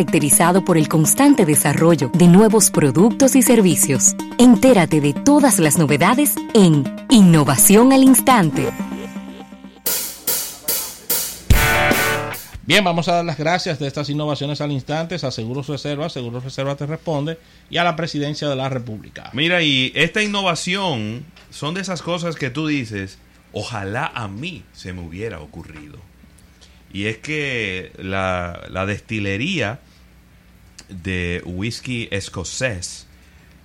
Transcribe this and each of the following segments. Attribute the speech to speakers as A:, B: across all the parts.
A: caracterizado por el constante desarrollo de nuevos productos y servicios. Entérate de todas las novedades en Innovación al Instante.
B: Bien, vamos a dar las gracias de estas innovaciones al instante a Seguros Reserva, Seguros Reserva te responde, y a la Presidencia de la República.
C: Mira, y esta innovación son de esas cosas que tú dices, ojalá a mí se me hubiera ocurrido. Y es que la, la destilería de whisky escocés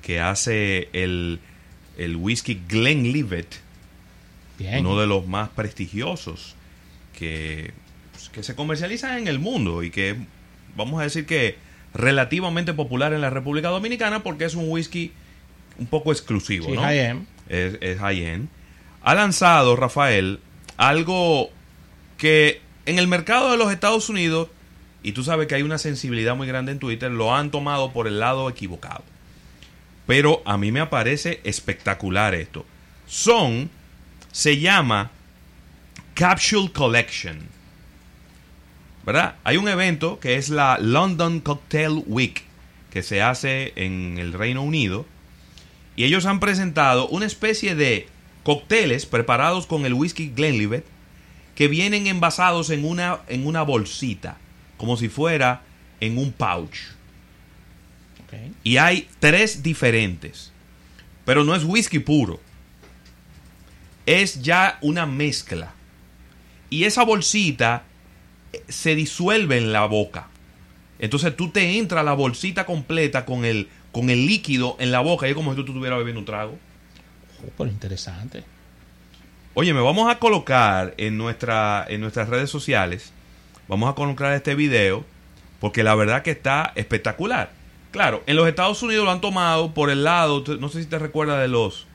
C: que hace el, el whisky Glenlivet, uno de los más prestigiosos que que se comercializa en el mundo y que vamos a decir que relativamente popular en la República Dominicana porque es un whisky un poco exclusivo, ¿no? Es, es high-end. Ha lanzado, Rafael, algo que en el mercado de los Estados Unidos, y tú sabes que hay una sensibilidad muy grande en Twitter, lo han tomado por el lado equivocado. Pero a mí me parece espectacular esto. Son, se llama Capsule Collection. ¿verdad? Hay un evento que es la London Cocktail Week, que se hace en el Reino Unido, y ellos han presentado una especie de cócteles preparados con el whisky Glenlivet, que vienen envasados en una, en una bolsita, como si fuera en un pouch. Y hay tres diferentes, pero no es whisky puro, es ya una mezcla. Y esa bolsita se disuelve en la boca. Entonces tú te entra la bolsita completa con el, con el líquido en la boca y es como si tú estuvieras bebiendo un trago.
B: Oh, interesante.
C: Oye, me vamos a colocar en, nuestra, en nuestras redes sociales, vamos a colocar este video, porque la verdad que está espectacular. Claro, en los Estados Unidos lo han tomado por el lado, no sé si te recuerdas de los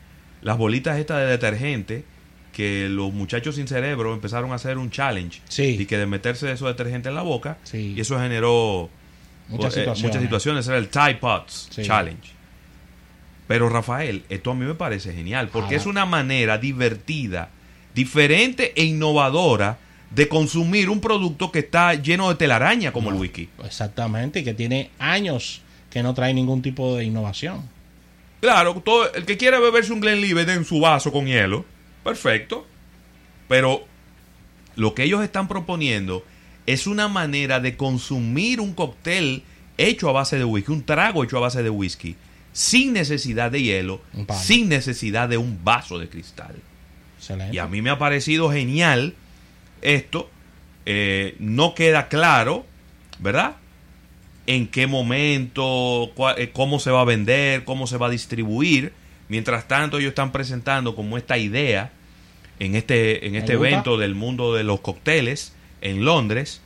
C: las bolitas estas de detergente que los muchachos sin cerebro empezaron a hacer un challenge y que de meterse eso detergente en la boca y eso generó muchas, eh, situaciones. era el Tide Pots Challenge. Pero Rafael, esto a mí me parece genial porque es una manera divertida, diferente e innovadora de consumir un producto que está lleno de telaraña como el whisky.
B: Exactamente, que tiene años que no trae ningún tipo de innovación.
C: Claro, todo, el que quiera beberse un Glenlivet en su vaso con hielo, Perfecto. Pero lo que ellos están proponiendo es una manera de consumir un cóctel hecho a base de whisky, un trago hecho a base de whisky, sin necesidad de hielo, sin necesidad de un vaso de cristal. Y a mí me ha parecido genial esto. Eh, no queda claro, ¿verdad? En qué momento, eh, cómo se va a vender, cómo se va a distribuir. Mientras tanto, ellos están presentando como esta idea en este, en este evento del mundo de los cócteles en Londres.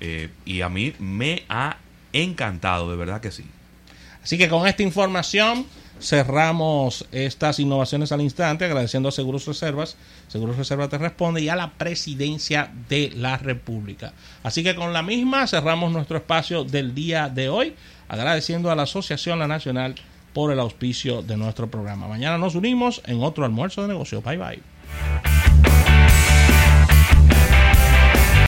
C: Eh, y a mí me ha encantado, de verdad que sí.
B: Así que con esta información cerramos estas innovaciones al instante, agradeciendo a Seguros Reservas. Seguros Reservas te responde y a la presidencia de la República. Así que con la misma cerramos nuestro espacio del día de hoy, agradeciendo a la Asociación La Nacional por el auspicio de nuestro programa. Mañana nos unimos en otro almuerzo de negocio. Bye bye.